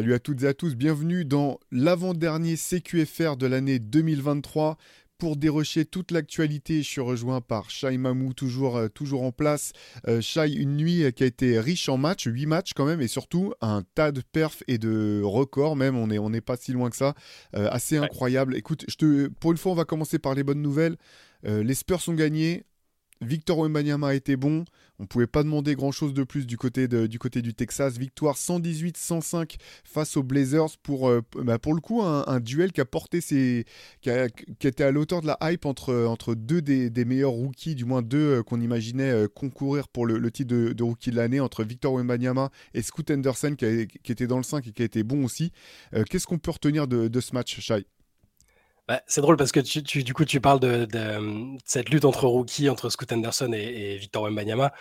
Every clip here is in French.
Salut à toutes et à tous, bienvenue dans l'avant-dernier CQFR de l'année 2023. Pour dérocher toute l'actualité, je suis rejoint par Shai Mamou, toujours, euh, toujours en place. Euh, Shai, une nuit qui a été riche en matchs, 8 matchs quand même, et surtout un tas de perfs et de records même, on n'est on pas si loin que ça. Euh, assez incroyable. Écoute, je te, pour une fois, on va commencer par les bonnes nouvelles. les Spurs sont gagnés, Victor Wembanyama a été bon. On ne pouvait pas demander grand-chose de plus du côté, du côté du Texas. Victoire 118-105 face aux Blazers pour, euh, bah, pour le coup un, duel qui a porté ses, qui, était à l'auteur de la hype entre, entre deux des, meilleurs rookies, du moins deux euh, qu'on imaginait euh, concourir pour le, titre de, rookie de l'année, entre Victor Wembanyama et Scoot Henderson qui, était dans le 5 et qui a été bon aussi. Qu'est-ce qu'on peut retenir de, de ce match, Shai? Bah, c'est drôle parce que tu, du coup, tu parles de, cette lutte entre rookies, entre Scoot Anderson et, Victor Wembanyama.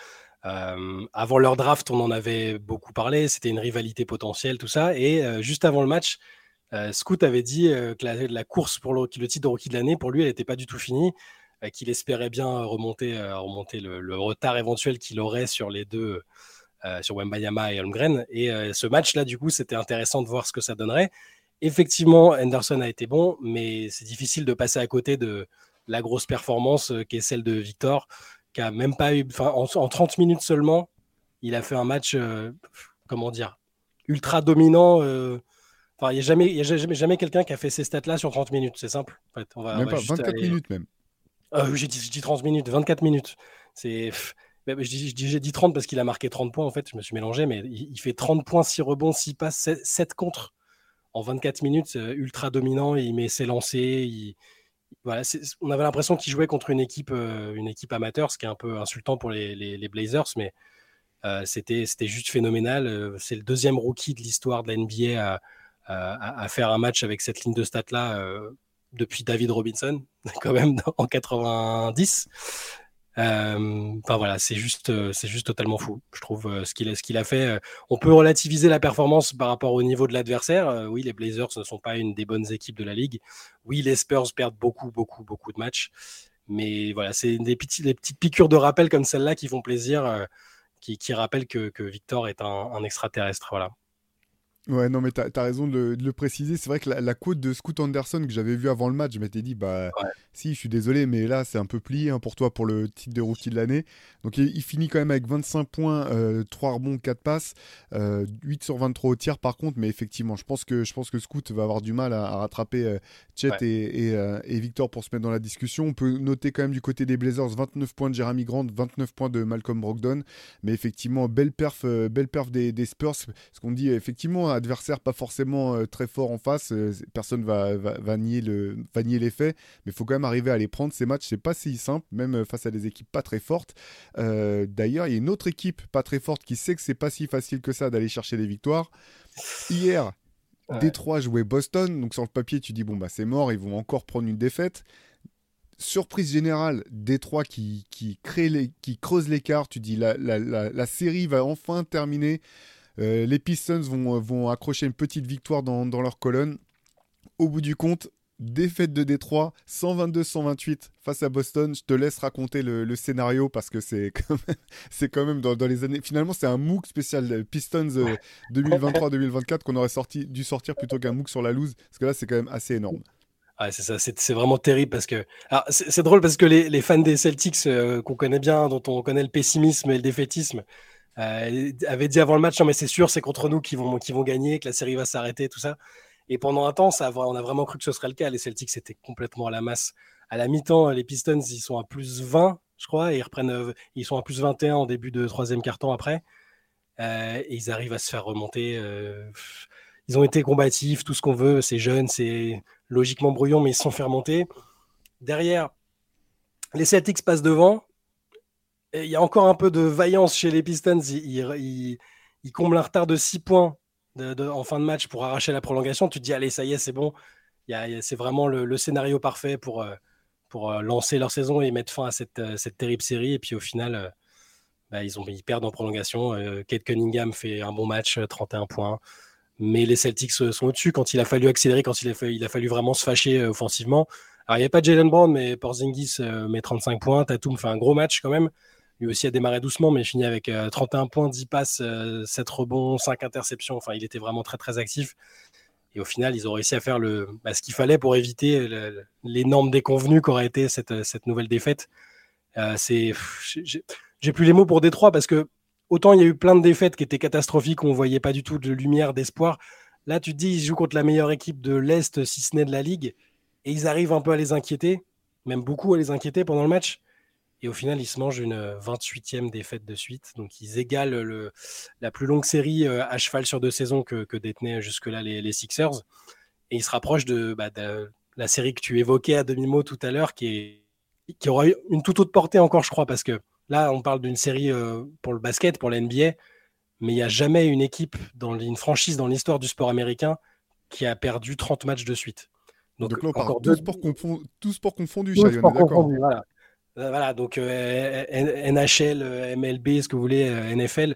Euh, avant leur draft, on en avait beaucoup parlé. C'était une rivalité potentielle, tout ça. Et euh, juste avant le match, euh, Scoot avait dit que la, course pour le, titre de rookie de l'année, pour lui, elle n'était pas du tout finie. qu'il espérait bien remonter, remonter le, retard éventuel qu'il aurait sur les deux, sur Wembanyama et Holmgren. Et ce match-là, du coup, c'était intéressant de voir ce que ça donnerait. Effectivement, Henderson a été bon, mais c'est difficile de passer à côté de la grosse performance euh, qui est celle de Victor, qui a même pas eu, enfin, en, 30 minutes seulement, il a fait un match, euh, comment dire, ultra dominant. Euh, enfin, il n'y a jamais, jamais, jamais quelqu'un qui a fait ces stats-là sur 30 minutes, c'est simple. En fait, on va, même pas, 24 minutes même. j'ai dit, dit, 30 minutes, 24 minutes. C'est. J'ai dit 30 parce qu'il a marqué 30 points en fait, je me suis mélangé, mais il, il fait 30 points, 6 rebonds, 6 passes, 7, 7 contre en 24 minutes, euh, ultra dominant, il met ses lancers. On avait l'impression qu'il jouait contre une équipe, euh, une équipe amateur, ce qui est un peu insultant pour les, Blazers, mais euh, c'était juste phénoménal. C'est le deuxième rookie de l'histoire de la NBA à, faire un match avec cette ligne de stats-là depuis David Robinson, quand même en 90. Euh, enfin voilà, c'est juste, euh, c'est juste totalement fou. Je trouve euh, ce qu'il a, ce qu'il a fait. on peut relativiser la performance par rapport au niveau de l'adversaire. oui, les Blazers ne sont pas une des bonnes équipes de la ligue. Oui, les Spurs perdent beaucoup, beaucoup, beaucoup de matchs. Mais voilà, c'est des, petites piqûres de rappel comme celle-là qui font plaisir, qui, rappellent que, que Victor est un, un extraterrestre. Voilà. Ouais, non, mais tu as, raison de, le préciser. C'est vrai que la, la, quote de Scoot Anderson que j'avais vu avant le match, je m'étais dit, bah, si, je suis désolé, mais là, c'est un peu plié hein, pour toi pour le titre de rookie de l'année. Donc, il, finit quand même avec 25 points, 3 euh, rebonds, 4 passes, 8 euh, sur 23 au tiers, par contre. Mais effectivement, je pense que, je pense que Scoot va avoir du mal à, rattraper euh, Chet et, et, Victor pour se mettre dans la discussion. On peut noter quand même du côté des Blazers 29 points de Jeremy Grant, 29 points de Malcolm Brogdon. Mais effectivement, belle perf, belle perf des, des Spurs. Ce qu'on dit, effectivement, adversaire pas forcément euh, très fort en face, euh, personne va, va, nier le, va nier les faits, mais il faut quand même arriver à les prendre. Ces matchs, c'est pas si simple, même euh, face à des équipes pas très fortes. D'ailleurs, il y a une autre équipe pas très forte qui sait que c'est pas si facile que ça d'aller chercher des victoires. Hier, Détroit jouait Boston, donc sur le papier, tu dis bon bah c'est mort, ils vont encore prendre une défaite surprise générale, Détroit qui, qui, crée les, qui creuse l'écart. Tu dis la, la, la, série va enfin terminer. Euh, les Pistons vont, vont, accrocher une petite victoire dans, leur colonne. Au bout du compte, défaite de Détroit, 122-128 face à Boston. Je te laisse raconter le, scénario parce que c'est quand même, c'est quand même dans, les années. Finalement, c'est un MOOC spécial euh, Pistons 2023-2024 euh, qu'on aurait dû sortir plutôt qu'un MOOC sur la loose parce que là, c'est quand même assez énorme. c'est ça, c'est vraiment terrible parce que. c'est drôle parce que les, fans des Celtics qu'on connaît bien, dont on connaît le pessimisme et le défaitisme, euh, avait dit avant le match, non mais c'est sûr, c'est contre nous qui vont, vont gagner, que la série va s'arrêter, tout ça. Et pendant un temps, ça, on a vraiment cru que ce serait le cas. Les Celtics étaient complètement à la masse. À la mi-temps, les Pistons, ils sont à plus 20, je crois, et ils reprennent, euh, ils sont à plus 21 en début de troisième quart-temps après. Euh, et ils arrivent à se faire remonter. Euh, ils ont été combatifs, tout ce qu'on veut. C'est jeune, c'est logiquement brouillon, mais ils se sont fait remonter. Derrière, les Celtics passent devant il y a encore un peu de vaillance chez les Pistons. Ils, comblent un retard de 6 points en fin de match pour arracher la prolongation. Tu te dis, allez, ça y est, c'est bon. C'est vraiment le, scénario parfait pour, euh, euh, lancer leur saison et mettre fin à cette, euh, terrible série. Et puis au final, bah, ils perdent en prolongation. Kate Cunningham fait un bon match, 31 points. Mais les Celtics sont au-dessus quand il a fallu accélérer, quand il a fallu, il a fallu vraiment se fâcher offensivement. Alors, il n'y a pas Jalen Brown, mais Porzingis met 35 points. Tatum fait un gros match quand même. Lui aussi a démarré doucement, mais fini avec 31 points, 10 passes, 7 rebonds, 5 interceptions. Enfin, il était vraiment très très actif. Et au final, ils ont réussi à faire le, bah, ce qu'il fallait pour éviter l'énorme déconvenue qu'aurait été cette, cette, nouvelle défaite. j'ai plus les mots pour Détroit parce que autant il y a eu plein de défaites qui étaient catastrophiques, on voyait pas du tout de lumière, d'espoir. Là, tu te dis, ils jouent contre la meilleure équipe de l'Est, si ce n'est de la Ligue, et ils arrivent un peu à les inquiéter, même beaucoup à les inquiéter pendant le match. Et au final, ils se mangent une 28e défaite de suite. Donc, ils égalent le, la plus longue série euh, à cheval sur deux saisons que, que détenaient jusque-là les, Sixers. Et ils se rapprochent bah, de, la série que tu évoquais à demi-mot tout à l'heure, qui, qui aura une toute autre portée encore, je crois, parce que là, on parle d'une série euh, pour le basket, pour la NBA, mais il n'y a jamais une équipe, dans une franchise dans l'histoire du sport américain, qui a perdu 30 matchs de suite. Donc, là, on encore deux sports, tout sport confondu, d'accord. Voilà. Euh, voilà, donc euh, NHL, euh, MLB, ce que vous voulez, NFL,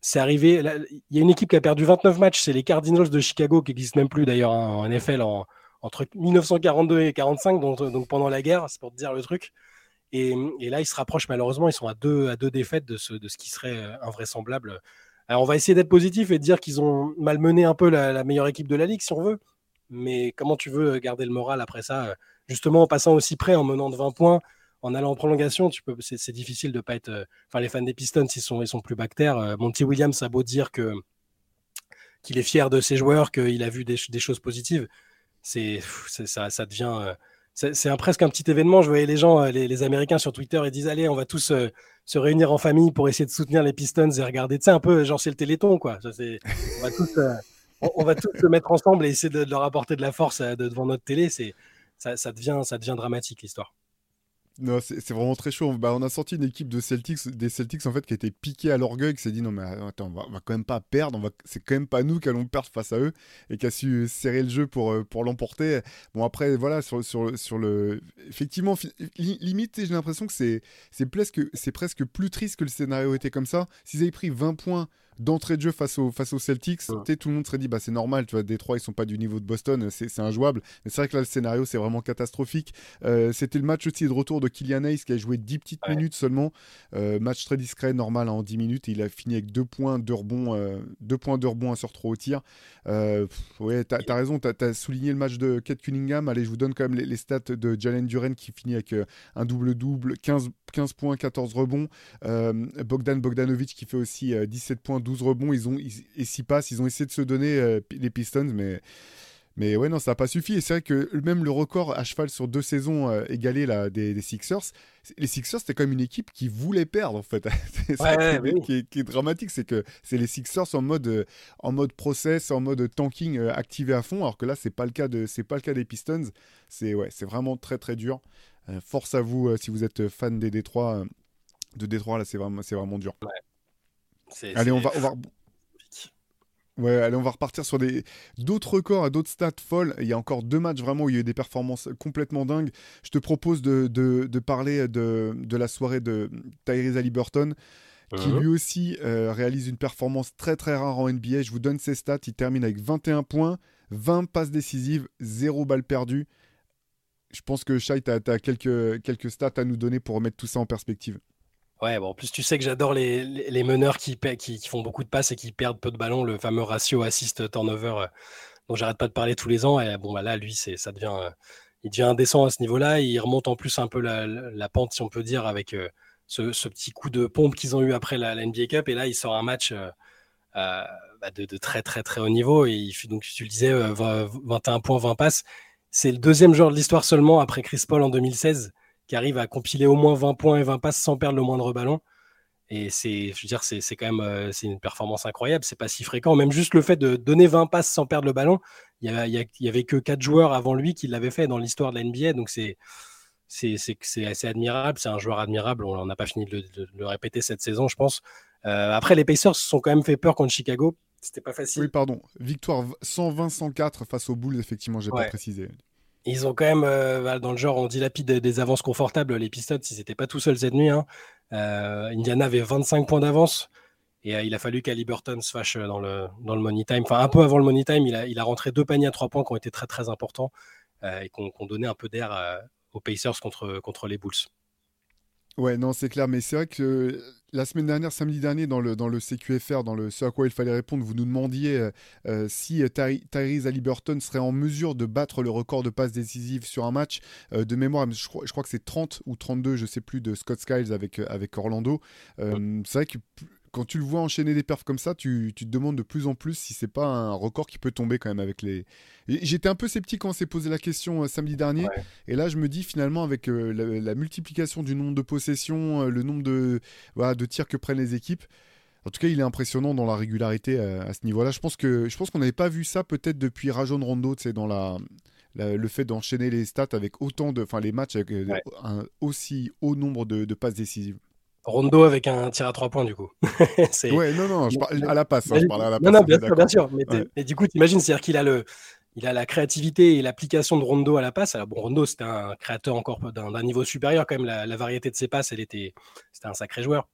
c'est arrivé. Il y a une équipe qui a perdu 29 matchs, c'est les Cardinals de Chicago, qui n'existent même plus d'ailleurs hein, en NFL en, entre 1942 et 45, donc, donc pendant la guerre, c'est pour te dire le truc. Et, là, ils se rapprochent malheureusement, ils sont à deux, à deux défaites de ce, de ce qui serait invraisemblable. Alors, on va essayer d'être positif et de dire qu'ils ont malmené un peu la, meilleure équipe de la ligue, si on veut. Mais comment tu veux garder le moral après ça Justement, en passant aussi près, en menant de 20 points, en allant en prolongation, tu peux, c'est, difficile de pas être. Euh, enfin, les fans des Pistons, ils sont, ils sont plus bactères. Euh, Monty Williams a beau dire qu'il est fier de ses joueurs, qu'il a vu des, choses positives. C'est, ça, ça devient. Euh, c'est, presque un petit événement. Je voyais les gens, les, Américains sur Twitter, ils disent allez, on va tous se réunir en famille pour essayer de soutenir les Pistons et regarder. Tu sais, un peu, genre c'est le Téléthon, quoi. on va tous. on, va se mettre ensemble et essayer de, leur apporter de la force devant notre télé. Ça, ça, devient, ça devient dramatique l'histoire. Non, c'est vraiment très chaud. Bah, on a sorti une équipe de Celtics, des Celtics en fait, qui était piquée à l'orgueil, qui s'est dit non mais attends, on va, va, quand même pas perdre, c'est quand même pas nous qui allons perdre face à eux, et qui a su serrer le jeu pour, euh, pour l'emporter. Bon après voilà sur, sur, sur le, effectivement limite j'ai l'impression que c'est c'est presque c'est presque plus triste que le scénario était comme ça. S'ils avaient pris 20 points d'entrée de jeu face, aux, face aux Celtics, tout le monde serait dit bah c'est normal, tu vois, Détroit ils sont pas du niveau de Boston, c'est injouable. Mais c'est vrai que là le scénario c'est vraiment catastrophique. Euh, c'était le match aussi de retour de Kylian Hayes qui a joué 10 petites minutes seulement, euh, match très discret, normal en 10 minutes. Et il a fini avec 2 points, 2 rebonds, 2 euh, points, de rebonds, 1 sur 3 au tir. ouais, t'as as raison, t'as as souligné le match de Kate Cunningham. Allez, je vous donne quand même les, stats de Jalen Duren qui finit avec un double-double, 15, 15 points, 14 rebonds. Bogdan Bogdanovic qui fait aussi 17 points, 12 rebonds, ils ont, et 6 passes. Ils ont essayé de se donner euh, les Pistons, mais, mais ouais, non, ça n'a pas suffi. Et c'est vrai que même le record à cheval sur deux saisons euh, égalé là, des, Sixers, les Sixers, c'était quand même une équipe qui voulait perdre, en fait. c'est ça qui, est, dramatique, c'est que c'est les Sixers en mode, euh, en mode process, en mode tanking activé à fond, alors que là, c'est pas le cas de, pas le cas des Pistons. C'est ouais, vraiment très très dur. force à vous si vous êtes fan des Détroits. de Détroit, là, c'est vraiment, c'est vraiment dur. Ouais. Allez, on va, on va... Ouais, allez, on va repartir sur des d'autres records et d'autres stats folles. Il y a encore deux matchs vraiment où il y a eu des performances complètement dingues. Je te propose de, de, parler de, de, la soirée de Tyrese Halliburton, qui lui aussi euh, réalise une performance très très rare en NBA. Je vous donne ses stats. Il termine avec 21 points, 20 passes décisives, 0 balles perdues. Je pense que Shai, tu as, quelques, quelques stats à nous donner pour remettre tout ça en perspective. Ouais, bon, en plus, tu sais que j'adore les, meneurs qui, font beaucoup de passes et qui perdent peu de ballons, le fameux ratio assist-turnover euh, dont j'arrête pas de parler tous les ans. Et bon, bah là, lui, ça devient, euh, il devient indécent à ce niveau-là. Il remonte en plus un peu la, pente, si on peut dire, avec euh, ce, petit coup de pompe qu'ils ont eu après la, NBA Cup. Et là, il sort un match bah, de, de, très, très, très haut niveau. Et il fait, donc, tu le disais, 21 points, 20 passes. C'est le deuxième joueur de l'histoire seulement après Chris Paul en 2016 qui arrive à compiler au moins 20 points et 20 passes sans perdre le moindre ballon. Et c'est, je veux dire, c'est, quand même euh, c'est une performance incroyable. C'est pas si fréquent. Même juste le fait de donner 20 passes sans perdre le ballon, il y, avait que 4 joueurs avant lui qui l'avaient fait dans l'histoire de la NBA. Donc c'est, c'est, assez admirable. C'est un joueur admirable. On n'a pas fini de le, répéter cette saison, je pense. Euh, après, les Pacers se sont quand même fait peur contre Chicago. C'était pas facile. Oui, pardon. Victoire 120-104 face aux Bulls, effectivement, j'ai pas précisé. Ils ont quand même, euh, dans le genre, on dilapide des, avances confortables, les Pistons, ils n'étaient pas tout seuls cette nuit. Hein. Euh, Indiana avait 25 points d'avance. Et euh, il a fallu qu'Ali Burton se fâche dans le, dans le money time. Enfin, un peu avant le money time, il a, il a rentré deux paniers à trois points qui ont été très très importants et qui ont, donné un peu d'air aux Pacers contre, contre les Bulls. Ouais, non, c'est clair, mais c'est vrai que la semaine dernière, samedi dernier, dans le, dans le CQFR, dans le ce à quoi il fallait répondre, vous nous demandiez euh, euh, si euh, Tyrese Halliburton serait en mesure de battre le record de passes décisives sur un match. de mémoire, je crois, je crois que c'est 30 ou 32, je sais plus, de Scott Skiles avec, avec Orlando. C'est vrai que quand tu le vois enchaîner des perfs comme ça, tu, tu, te demandes de plus en plus si c'est pas un record qui peut tomber quand même avec les. J'étais un peu sceptique quand on s'est posé la question euh, samedi dernier, et là je me dis finalement avec euh, la, multiplication du nombre de possessions, euh, le nombre de, voilà, de tirs que prennent les équipes. En tout cas, il est impressionnant dans la régularité à ce niveau-là. Je pense que je pense qu'on n'avait pas vu ça peut-être depuis Rajon Rondo, c'est dans la, le fait d'enchaîner les stats avec autant de, enfin les matchs avec un aussi haut nombre de, de passes décisives. Rondo avec un tir à trois points, du coup. ouais, non, non, je parle à la passe. Hein, je à la passe. Non, non, bien sûr, bien sûr. Mais, du coup, t'imagines, c'est-à-dire qu'il a le. Il a la créativité et l'application de Rondo à la passe. Alors, bon, Rondo, c'était un créateur encore d'un niveau supérieur, quand même. La, variété de ses passes, elle était, c'était un sacré joueur.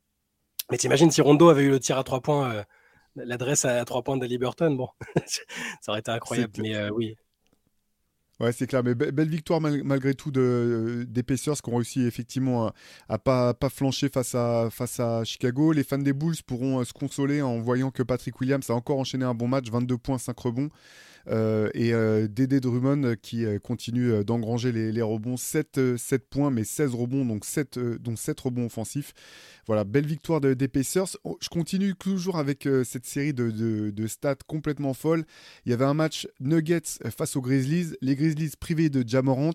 Mais t'imagines si Rondo avait eu le tir à trois points, euh, l'adresse à trois points d'Ali Burton, bon, ça aurait été incroyable. Mais euh, oui, Ouais, c'est clair, mais belle victoire malgré tout de, des Pacers qui ont réussi effectivement à, pas, pas flancher face à, face à Chicago. Les fans des Bulls pourront euh, se consoler en voyant que Patrick Williams a encore enchaîné un bon match, 22 points, 5 rebonds. Euh, et euh, Dédé Drummond qui continue d'engranger les, les, rebonds, 7, 7, points mais 16 rebonds, donc 7, dont 7 rebonds offensifs. Voilà, belle victoire de, des Pacers. Oh, je continue toujours avec euh, cette série de, stats complètement folles. Il y avait un match Nuggets face aux Grizzlies. Les Grizzlies privés de Jamorant.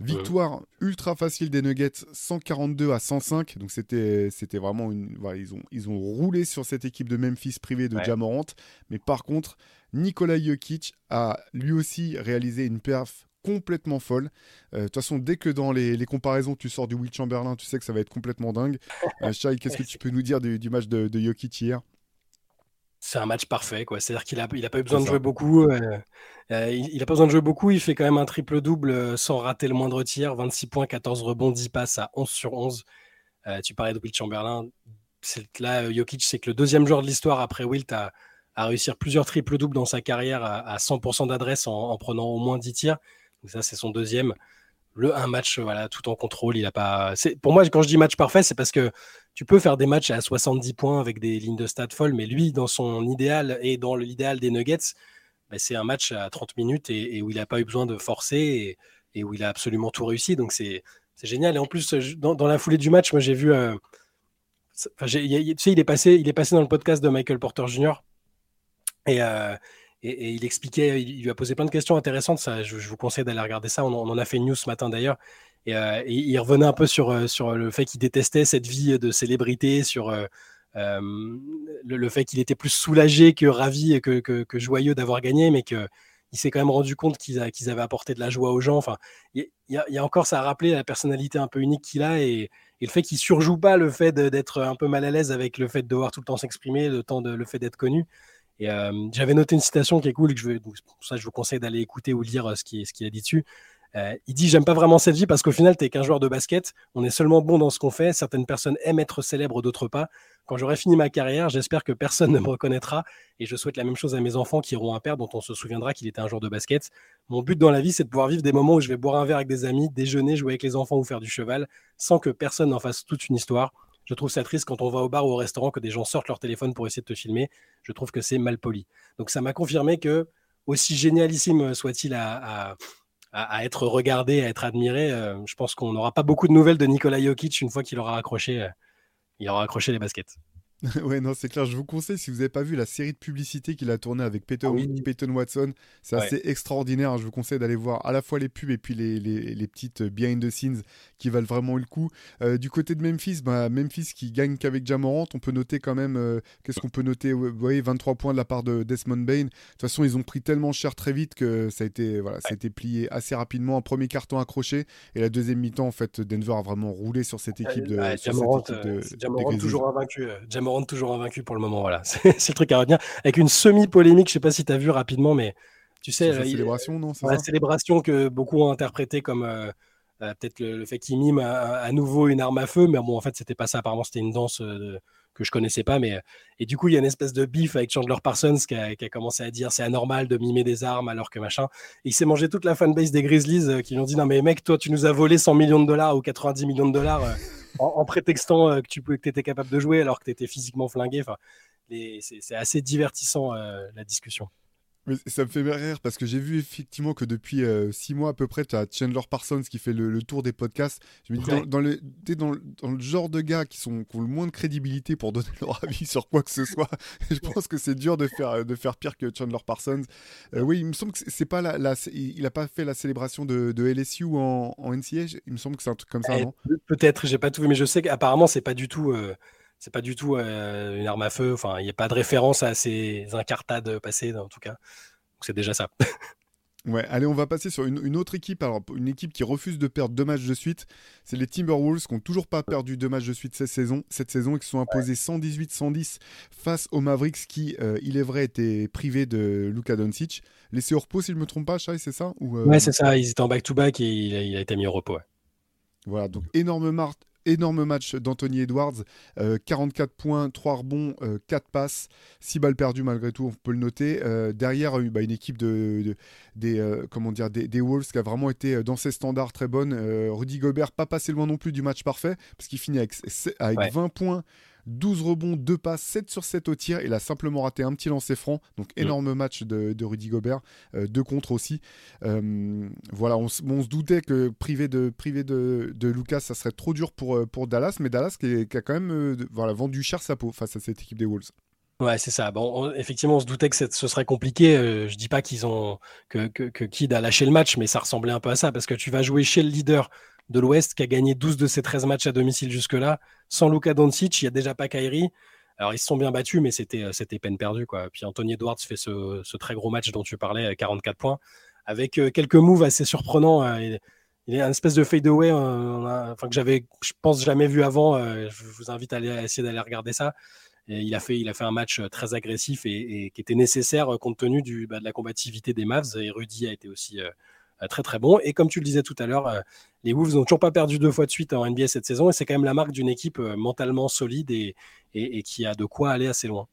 Victoire ultra facile des Nuggets, 142 à 105. Donc c'était vraiment une. Voilà, ils, ont, ils ont roulé sur cette équipe de Memphis privée de Jamorant. Mais par contre, Nikola Jokic a lui aussi réalisé une perf complètement folle. Euh, de toute façon, dès que dans les, comparaisons, tu sors du Will Chamberlain, tu sais que ça va être complètement dingue. Euh, qu'est-ce que tu peux nous dire du, match de, de Jokic hier? C'est un match parfait, quoi. C'est-à-dire qu'il n'a il a pas eu besoin de jouer beaucoup. Euh, il n'a pas besoin de jouer beaucoup. Il fait quand même un triple-double sans rater le moindre tir. 26 points, 14 rebonds, 10 passes à 11 sur 11. tu parlais de Will Chamberlain. Là, Jokic, c'est que le deuxième joueur de l'histoire après Wilt à, à réussir plusieurs triple-doubles dans sa carrière à, 100% d'adresse en, en, prenant au moins 10 tirs ça, c'est son deuxième. Le un match, voilà, tout en contrôle. Il a pas. Pour moi, quand je dis match parfait, c'est parce que tu peux faire des matchs à 70 points avec des lignes de stade folles, mais lui, dans son idéal et dans l'idéal des Nuggets, bah, c'est un match à 30 minutes et, où il n'a pas eu besoin de forcer et, où il a absolument tout réussi. Donc c'est génial. Et en plus, dans, la foulée du match, moi j'ai vu. Euh, tu sais, il est, passé, il est passé dans le podcast de Michael Porter Jr. Et, euh, et, il expliquait, il, lui a posé plein de questions intéressantes. Ça, je, vous conseille d'aller regarder ça. On, en a fait une news ce matin d'ailleurs. Et, euh, il revenait un peu sur, euh, sur le fait qu'il détestait cette vie de célébrité, sur le, fait qu'il était plus soulagé que ravi, que, que, joyeux d'avoir gagné, mais qu'il s'est quand même rendu compte qu'ils avaient apporté de la joie aux gens. Enfin, il y, a, encore ça à rappeler la personnalité un peu unique qu'il a et, le fait qu'il surjoue pas le fait d'être un peu mal à l'aise avec le fait de devoir tout le temps s'exprimer, le, temps de, le fait d'être connu. Et euh, j'avais noté une citation qui est cool, et que je veux, ça je vous conseille d'aller écouter ou lire euh, ce qu'il ce a dit dessus. Euh, il dit J'aime pas vraiment cette vie parce qu'au final, tu n'es qu'un joueur de basket. On est seulement bon dans ce qu'on fait. Certaines personnes aiment être célèbres, d'autres pas. Quand j'aurai fini ma carrière, j'espère que personne ne me reconnaîtra. Et je souhaite la même chose à mes enfants qui auront un père dont on se souviendra qu'il était un joueur de basket. Mon but dans la vie, c'est de pouvoir vivre des moments où je vais boire un verre avec des amis, déjeuner, jouer avec les enfants ou faire du cheval, sans que personne n'en fasse toute une histoire. Je trouve ça triste quand on va au bar ou au restaurant que des gens sortent leur téléphone pour essayer de te filmer. Je trouve que c'est mal poli. Donc ça m'a confirmé que, aussi génialissime soit-il à, être regardé, à être admiré, euh, je pense qu'on n'aura pas beaucoup de nouvelles de Nikola Jokic une fois qu'il aura euh, aura accroché les baskets. ouais, non, c'est clair. Je vous conseille, si vous n'avez pas vu la série de publicités qu'il a tournée avec Peyton, ah Watson, c'est assez extraordinaire. Je vous conseille d'aller voir à la fois les pubs et puis les, les, petites behind the scenes qui valent vraiment le coup. Euh, du côté de Memphis, bah, Memphis qui gagne qu'avec Jamorant, on peut noter quand même, euh, qu'est-ce qu'on peut noter? Vous voyez, 23 points de la part de Desmond Bain. De toute façon, ils ont pris tellement cher très vite que ça a été, voilà, ça a été plié assez rapidement. Un premier carton accroché et la deuxième mi-temps, en fait, Denver a vraiment roulé sur cette équipe de. Jamorant, toujours invaincu toujours invaincu pour le moment. Voilà, c'est le truc à retenir. Avec une semi-polémique, je sais pas si tu as vu rapidement, mais tu sais. La célébration, non La célébration que beaucoup ont interprété comme. Euh, euh, peut-être le, fait qu'il mime à, nouveau une arme à feu, mais bon, en fait, c'était pas ça. Apparemment, c'était une danse euh, que je connaissais pas. Mais, et du coup, il y a une espèce de bif avec Chandler Parsons qui a, commencé à dire c'est anormal de mimer des armes alors que machin. Et il s'est mangé toute la fanbase des Grizzlies qui lui ont dit non, mais mec, toi, tu nous as volé 100 millions de dollars ou 90 millions de dollars. en, prétextant que tu que étais capable de jouer alors que tu étais physiquement flingué. Enfin, c'est assez divertissant la discussion ça me fait rire parce que j'ai vu effectivement que depuis euh, six mois à peu près, tu as Chandler Parsons qui fait le, tour des podcasts. Je me dis, dans, le, dans, dans, le genre de gars qui, sont, ont le moins de crédibilité pour donner leur avis sur quoi que ce soit, je pense que c'est dur de faire, de faire pire que Chandler Parsons. Euh, oui, il me semble que c'est pas la, il n'a pas fait la célébration de, de LSU en, en, NCA. Il me semble que c'est un truc comme ça, eh, non? Peut-être, j'ai pas tout vu, mais je sais qu'apparemment, c'est pas du tout. Euh, c'est pas du tout euh, une arme à feu. Enfin, il n'y a pas de référence à ces incartades passées, en tout cas. c'est déjà ça. Ouais, allez, on va passer sur une, autre équipe. Alors, une équipe qui refuse de perdre deux matchs de suite. C'est les Timberwolves qui n'ont toujours pas perdu deux matchs de suite cette saison, cette saison et qui sont imposés 118-110 face aux Mavericks qui, euh, il est vrai, étaient privés de Luka Doncic. Laissés au repos, si je ne me trompe pas, Chai, c'est ça? Ou, euh, Ouais, c'est ça. Ils étaient en back-to-back et il a, été mis au repos. Voilà, donc énorme, mar énorme match d'Anthony Edwards. 44 euh, points, 3 rebonds, 4 euh, passes, 6 balles perdues malgré tout, on peut le noter. Euh, derrière, bah, une équipe de, des, comment dire, des, Wolves qui a vraiment été dans ses standards très bonne. Rudy Gobert, pas passé loin non plus du match parfait, parce qu'il finit avec, avec 20 points. 12 rebonds, 2 passes, 7 sur 7 au tir. Il a simplement raté un petit lancer franc. Donc énorme match de, Rudy Gobert. 2 contre aussi. voilà, on, on, se doutait que privé de, privé de, de, Lucas, ça serait trop dur pour, pour Dallas. Mais Dallas qui, a quand même voilà, vendu cher sa peau face à cette équipe des Wolves. Ouais, c'est ça. Bon, effectivement, on se doutait que ce serait compliqué. je dis pas qu'ils ont que, que, que Kid a lâché le match, mais ça ressemblait un peu à ça parce que tu vas jouer chez le leader de l'Ouest qui a gagné 12 de ses 13 matchs à domicile jusque-là. Sans Luka Doncic, il n'y a déjà pas Kyrie. Alors, ils se sont bien battus, mais c'était, euh, peine perdue. Quoi. Puis Anthony Edwards fait ce, très gros match dont tu parlais, 44 points, avec euh, quelques moves assez surprenants. Hein. Il, est un espèce de fadeaway euh, enfin, que j'avais, je pense, jamais vu avant. je vous invite à, aller, essayer d'aller regarder ça. Il, a fait, il a fait un match très agressif et, qui était nécessaire compte tenu du, bah, de la combativité des Mavs. Et Rudy a été aussi euh, très très bon. Et comme tu le disais tout à l'heure, euh, les Wolves n'ont toujours pas perdu deux fois de suite en NBA cette saison. Et c'est quand même la marque d'une équipe euh, mentalement solide et, qui a de quoi aller assez loin.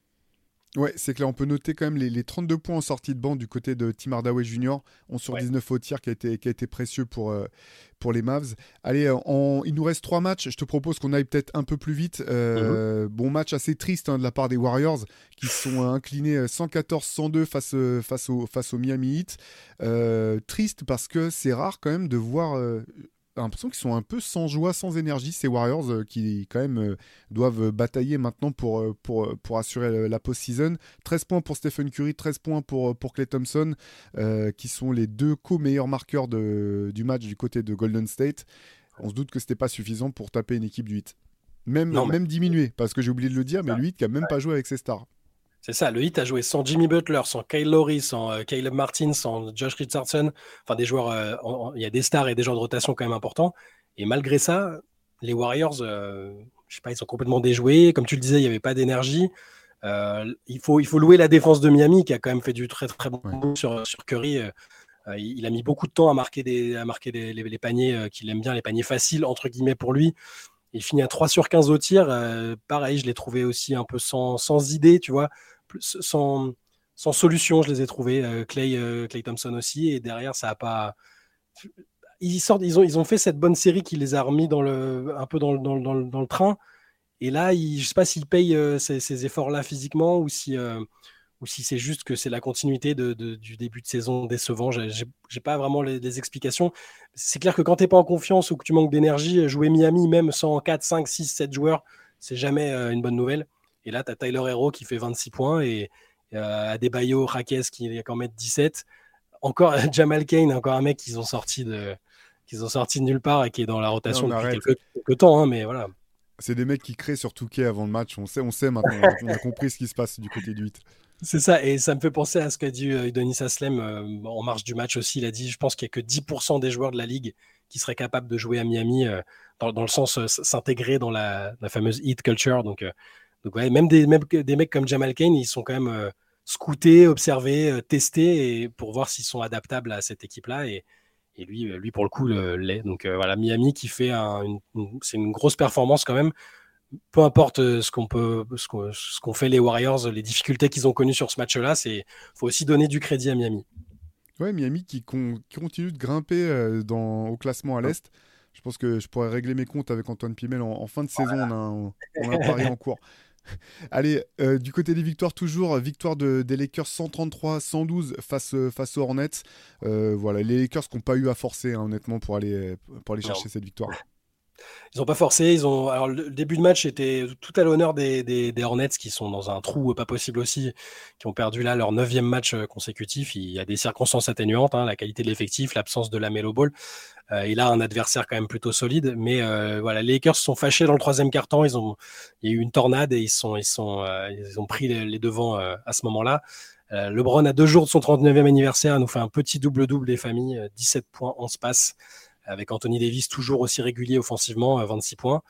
Ouais, c'est clair. On peut noter quand même les, 32 points en sortie de banc du côté de Tim Hardaway Jr. 11 sur 19 au tir qui a été, qui a été précieux pour, euh, pour les Mavs. Allez, euh, il nous reste trois matchs. Je te propose qu'on aille peut-être un peu plus vite. Euh, mhm. Bon match assez triste hein, de la part des Warriors qui sont inclinés 114-102 face, face, au, face au Miami Heat. triste parce que c'est rare quand même de voir l'impression qu'ils sont un peu sans joie, sans énergie, ces Warriors euh, qui quand même euh, doivent batailler maintenant pour, euh, pour, pour assurer la post-season. 13 points pour Stephen Curry, 13 points pour, pour Clay Thompson, qui sont les deux co-meilleurs marqueurs de, du match du côté de Golden State. On se doute que c'était pas suffisant pour taper une équipe du 8. Même, même diminuer, parce que j'ai oublié de le dire, mais le 8 qui a même pas joué avec ses stars. C'est ça, le hit a joué sans Jimmy Butler, sans Kyle Lowry, sans euh, Caleb Martin, sans Josh Richardson. Enfin, des joueurs, euh, il y a des stars et des joueurs de rotation quand même importants. Et malgré ça, les Warriors, euh, je sais pas, ils sont complètement déjoués. Comme tu le disais, il n'y avait pas d'énergie. il, faut, il faut louer la défense de Miami qui a quand même fait du très très bon ouais. sur, sur Curry. il a mis beaucoup de temps à marquer, des, à marquer les, paniers qu'il aime bien, les paniers faciles, entre guillemets, pour lui. Il finit à 3 sur 15 au tir. pareil, je l'ai trouvé aussi un peu sans, sans idée, tu vois sans, solution, je les ai trouvés. Euh, Clay, euh, Clay Thompson aussi. Et derrière, ça a pas. Ils, sortent, ils, ont, ils ont fait cette bonne série qui les a remis dans le, un peu dans, dans, dans, dans le train. Et là, je ne sais pas s'ils payent euh, ces, efforts-là physiquement ou si, ou si c'est juste que c'est la continuité du début de saison décevant. Je n'ai pas vraiment les, explications. C'est clair que quand tu n'es pas en confiance ou que tu manques d'énergie, jouer Miami, même sans 4, 5, 6, 7 joueurs, c'est jamais une bonne nouvelle. Et là, tu as Tyler Hero qui fait 26 points et euh, Adebayo Raquez qui est quand même 17. Encore Jamal Kane, encore un mec qu'ils ont sorti de qu'ils ont sorti de nulle part et qui est dans la rotation depuis quelques, temps, hein, mais voilà. C'est des mecs qui créent sur Touquet avant le match. On sait, on sait maintenant. on a compris ce qui se passe du côté du 8. C'est ça, et ça me fait penser à ce qu'a dit euh, Denis Aslem euh, en marge du match aussi. Il a dit Je pense qu'il n'y a que 10% des joueurs de la ligue qui seraient capables de jouer à Miami, euh, dans, le sens s'intégrer dans la, la, fameuse hit culture. Donc, donc même des, même des mecs comme Jamal Kane, ils sont quand même euh, scoutés, observés, euh, testés et pour voir s'ils sont adaptables à cette équipe-là. Et, et lui, euh, lui, pour le coup, l'est. Donc voilà, Miami qui fait une, c'est une grosse performance quand même. Peu importe ce qu'on peut, ce qu'on, fait les Warriors, les difficultés qu'ils ont connues sur ce match-là, c'est faut aussi donner du crédit à Miami. Ouais, Miami qui, qui continue de grimper dans, au classement à l'est. Je pense que je pourrais régler mes comptes avec Antoine Pimel en, fin de saison. On, a un, pari en cours. Allez, euh, du côté des victoires, toujours victoire de, des Lakers 133-112 face, face aux Hornets. Euh, voilà, les Lakers qui n'ont pas eu à forcer, hein, honnêtement, pour aller, pour aller chercher cette victoire. Ils n'ont pas forcé. Ils ont. Alors, le début de match était tout à l'honneur des, Hornets qui sont dans un trou pas possible aussi, qui ont perdu là leur neuvième match euh, consécutif. Il y a des circonstances atténuantes, hein, la qualité de l'effectif, l'absence de la Melo Ball. Euh, il a un adversaire quand même plutôt solide, mais euh, voilà, les Lakers sont fâchés dans le troisième quart-temps. Ils ont, il y a eu une tornade et ils sont, ils sont, euh, ils ont pris les, devants à ce moment-là. LeBron, à deux jours de son 39e anniversaire, nous fait un petit double-double des familles, 17 points, 11 passes avec Anthony Davis toujours aussi régulier offensivement, 26 points.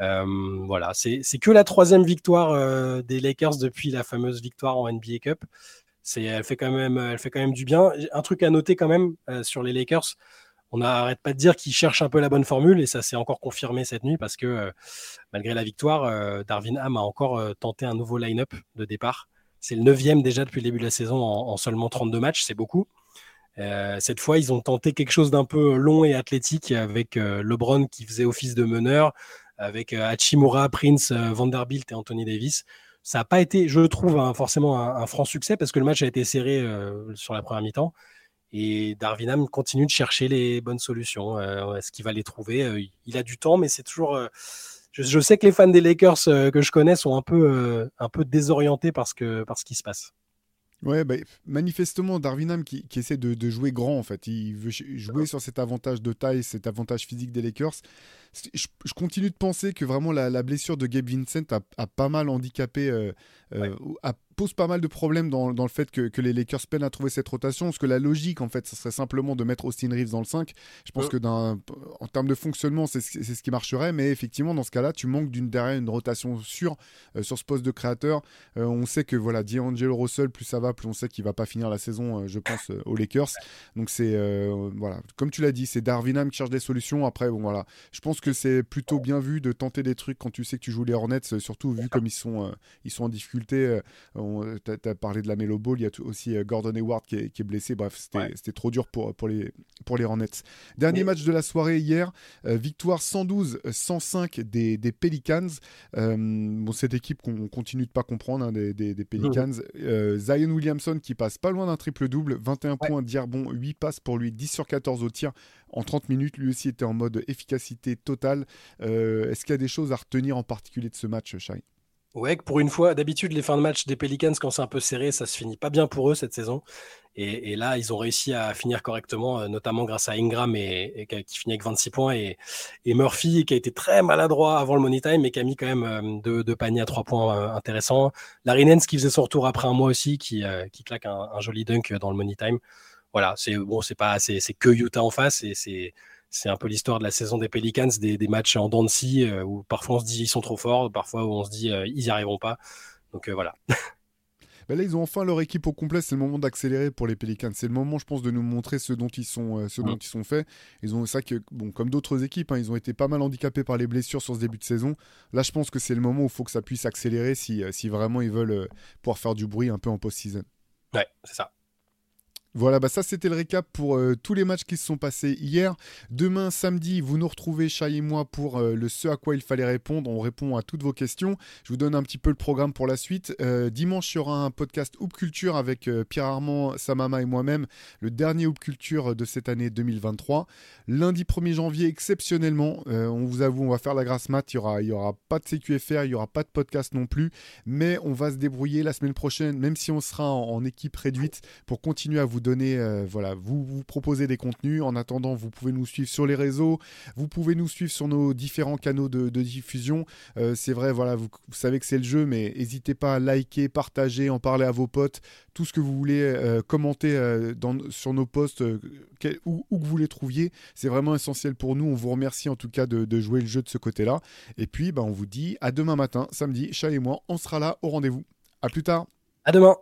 Euh, voilà, c'est que la troisième victoire euh, des Lakers depuis la fameuse victoire en NBA Cup. Elle fait, quand même, elle fait quand même du bien. Un truc à noter quand même euh, sur les Lakers, on n'arrête pas de dire qu'ils cherchent un peu la bonne formule et ça s'est encore confirmé cette nuit parce que malgré la victoire, Darvin Ham a encore tenté un nouveau line-up de départ. C'est le neuvième déjà depuis le début de la saison en, en seulement 32 matchs, c'est beaucoup. Euh, cette fois, ils ont tenté quelque chose d'un peu long et athlétique avec euh, LeBron qui faisait office de meneur, avec euh, Hachimura, Prince, Vanderbilt et Anthony Davis. Ça n'a pas été, je trouve, forcément un, franc succès parce que le match a été serré sur la première mi-temps. Et Darwin continue de chercher les bonnes solutions. Est-ce qu'il va les trouver? Il a du temps, mais c'est toujours. Je, sais que les fans des Lakers que je connais sont un peu, un peu désorientés que, par ce qui se passe. Ouais, bah, manifestement, Darwin qui, qui essaie de, jouer grand, en fait. Il veut jouer sur cet avantage de taille, cet avantage physique des Lakers. Je, continue de penser que vraiment la, blessure de Gabe Vincent a, pas mal handicapé, euh, euh, pose pas mal de problèmes dans, le fait que, les Lakers peinent à trouver cette rotation. Parce que la logique, en fait, ce serait simplement de mettre Austin Reeves dans le 5. Je pense que en termes de fonctionnement, c'est ce qui marcherait. Mais effectivement, dans ce cas-là, tu manques d'une derrière une rotation sûre euh, sur ce poste de créateur. Euh, on sait que voilà, D'Angelo Russell, plus ça va, plus on sait qu'il va pas finir la saison, euh, je pense, aux Lakers. Donc c'est voilà, comme tu l'as dit, c'est Darwin qui cherche des solutions. Après, bon voilà, je pense que c'est plutôt bien vu de tenter des trucs quand tu sais que tu joues les Hornets, surtout vu comme ils sont, ils sont en difficulté tu as, parlé de la Melo Ball, il y a aussi euh, Gordon Hayward qui est, blessé. Bref, c'était trop dur pour, pour, les, pour les Hornets. Dernier match de la soirée hier, euh, victoire 112-105 des, des, Pelicans. Euh, bon, cette équipe qu'on continue de pas comprendre, hein, des, des, Pelicans. Zion Williamson qui passe pas loin d'un triple-double, 21 points d'Irbon, 8 passes pour lui, 10 sur 14 au tir en 30 minutes. Lui aussi était en mode efficacité totale. Est-ce qu'il y a des choses à retenir en particulier de ce match, Shai? Ouais, pour une fois, d'habitude, les fins de match des Pelicans, quand c'est un peu serré, ça se finit pas bien pour eux cette saison. Et, là, ils ont réussi à finir correctement, euh, notamment grâce à Ingram et, qui finit avec 26 points et, Murphy qui a été très maladroit avant le money time, mais qui a mis quand même euh, deux, paniers à trois points euh, intéressants. Larry Nance qui faisait son retour après un mois aussi, qui, claque un, un, joli dunk dans le money time. Voilà, c'est bon, c'est pas, c'est que Utah en face et c'est c'est un peu l'histoire de la saison des Pelicans, des, matchs en dents de euh, où parfois on se dit ils sont trop forts, parfois où on se dit euh, ils n'y arriveront pas. Donc euh, voilà. Bah là, ils ont enfin leur équipe au complet. C'est le moment d'accélérer pour les Pelicans. C'est le moment, je pense, de nous montrer ce dont ils sont, ce dont ils sont faits. Ils ont ça que, bon, comme d'autres équipes, hein, ils ont été pas mal handicapés par les blessures sur ce début de saison. Là, je pense que c'est le moment où il faut que ça puisse accélérer si, si vraiment ils veulent pouvoir faire du bruit un peu en post-season. Ouais, c'est ça. Voilà, bah ça c'était le récap pour euh, tous les matchs qui se sont passés hier. Demain, samedi, vous nous retrouvez, Chai et moi, pour euh, le ce à quoi il fallait répondre. On répond à toutes vos questions. Je vous donne un petit peu le programme pour la suite. Euh, dimanche, il y aura un podcast Hoop Culture avec Pierre Armand, Samama et moi-même, le dernier Hoop Culture de cette année 2023. Lundi 1er janvier, exceptionnellement, on vous avoue, on va faire la grasse mat. Il n'y aura, y aura pas de CQFR, il n'y aura pas de podcast non plus. Mais on va se débrouiller la semaine prochaine, même si on sera en équipe réduite, pour continuer à vous donner, euh, voilà, vous vous proposez des contenus. En attendant, vous pouvez nous suivre sur les réseaux, vous pouvez nous suivre sur nos différents canaux de, diffusion. Euh, c'est vrai, voilà, vous, savez que c'est le jeu, mais n'hésitez pas à liker, partager, en parler à vos potes, tout ce que vous voulez, euh, commenter sur nos posts, où, que vous les trouviez. C'est vraiment essentiel pour nous. On vous remercie en tout cas de, jouer le jeu de ce côté-là. Et puis, bah, on vous dit à demain matin, samedi, Chat et moi, on sera là au rendez-vous. À plus tard. À demain.